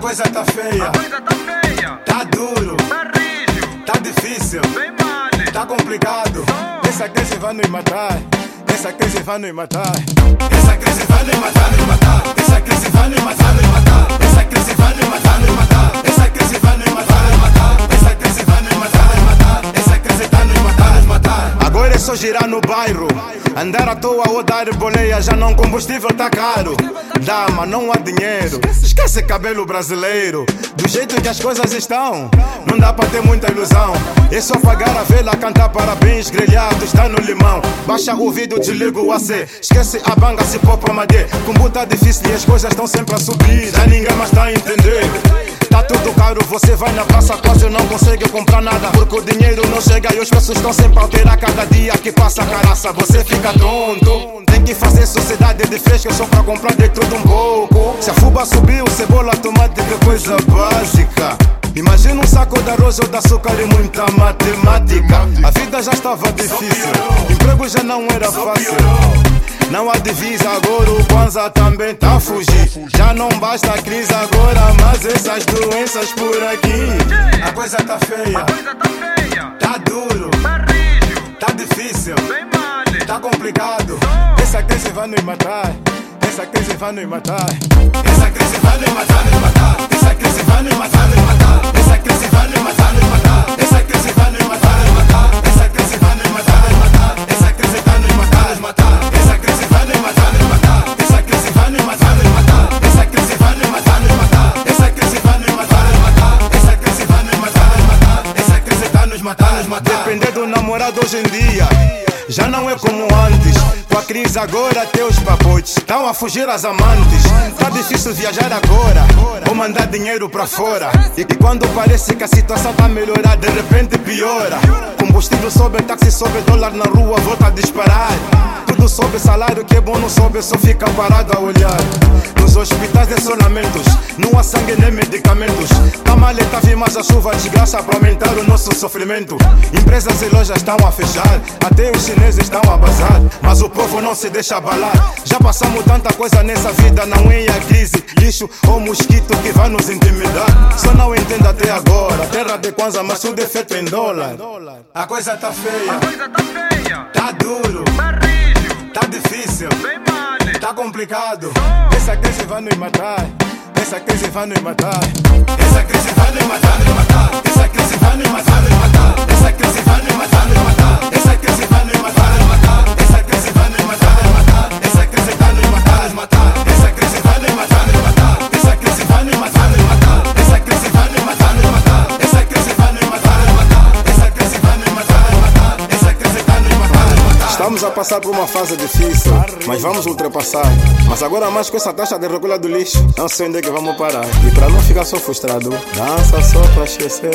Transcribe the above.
coisa tá feia, A coisa tá feia, tá duro, tá rígido, tá difícil, bem tá complicado. Essa crise vai nos matar. Essa crise vai nos matar. Essa crise vai nos matar, nos matar. Essa crise vai nos matar, nos matar. Essa crise vai nos matar, nos matar. Essa crise vai nos matar, nos matar. Essa crise vai nos matar, nos matar. Essa crise tá nos matar, nos matar. Agora é só girar no bairro. Andar à toa ou dar boleia, já não combustível tá caro. Dama, não há dinheiro. Esquece cabelo brasileiro. Do jeito que as coisas estão, não dá pra ter muita ilusão. É só pagar a vela, cantar parabéns, grelhado está no limão. Baixa o vídeo, desliga o AC. Esquece a banga, se popa madê. Como tá difícil e as coisas estão sempre a subir. Já ninguém mais tá a entender. Tá tudo caro, você vai na praça, quase não consegue comprar nada. Porque o dinheiro não chega e os preços estão sempre a cada dia que passa caraça. Você fica tonto. Tem que fazer sociedade de fresca só pra comprar de tudo um pouco. Se a fuba subiu, cebola, tomate, que coisa básica. Imagina um saco de arroz ou de açúcar e muita matemática. A vida já estava difícil, emprego já não era fácil. Não há divisa agora, o Kwanzaa também tá a fugir. Já não basta a crise agora, mas essas doenças por aqui. A coisa tá feia, tá tá duro, tá tá difícil, tá complicado. Essa crise vai nos matar. Essa crise vai nos matar. Essa crise vai nos matar, nos matar. Essa crise vai Já não é como antes. Com a crise agora, teus papotes estão a fugir às amantes. Tá difícil viajar agora, ou mandar dinheiro pra fora. E que quando parece que a situação tá melhorar, de repente piora. Combustível sobe, táxi sobe, dólar na rua volta a disparar. Tudo sobe, salário que é bom não sobe, só fica parado a olhar. Nos hospitais de sonamentos, não há sangue nem medicamentos. Tá maleta, vi mais a chuva, desgraça pra aumentar o nosso sofrimento. Empresas e lojas estão a fechar, até os chineses estão a bazar. Mas o povo não se deixa abalar. Já passamos tanta coisa nessa vida, não é a crise, lixo ou mosquito que vai nos intimidar. Só não entendo até agora, terra de Kwanzaa, mas tudo é feito em dólar. A coisa tá A feia, coisa tá feia, tá duro, tá difícil. Tá complicado. Essa crise vai nos matar. Essa crise vai nos matar. Essa crise vai nos matar, nos matar. Essa crise vai nos matar, nos matar. Essa crise vai nos matar, nos matar. Estamos a passar por uma fase difícil, mas vamos ultrapassar. Mas agora mais com essa taxa de recolha do lixo, não sei onde é que vamos parar. E para não ficar só frustrado, dança só pra esquecer.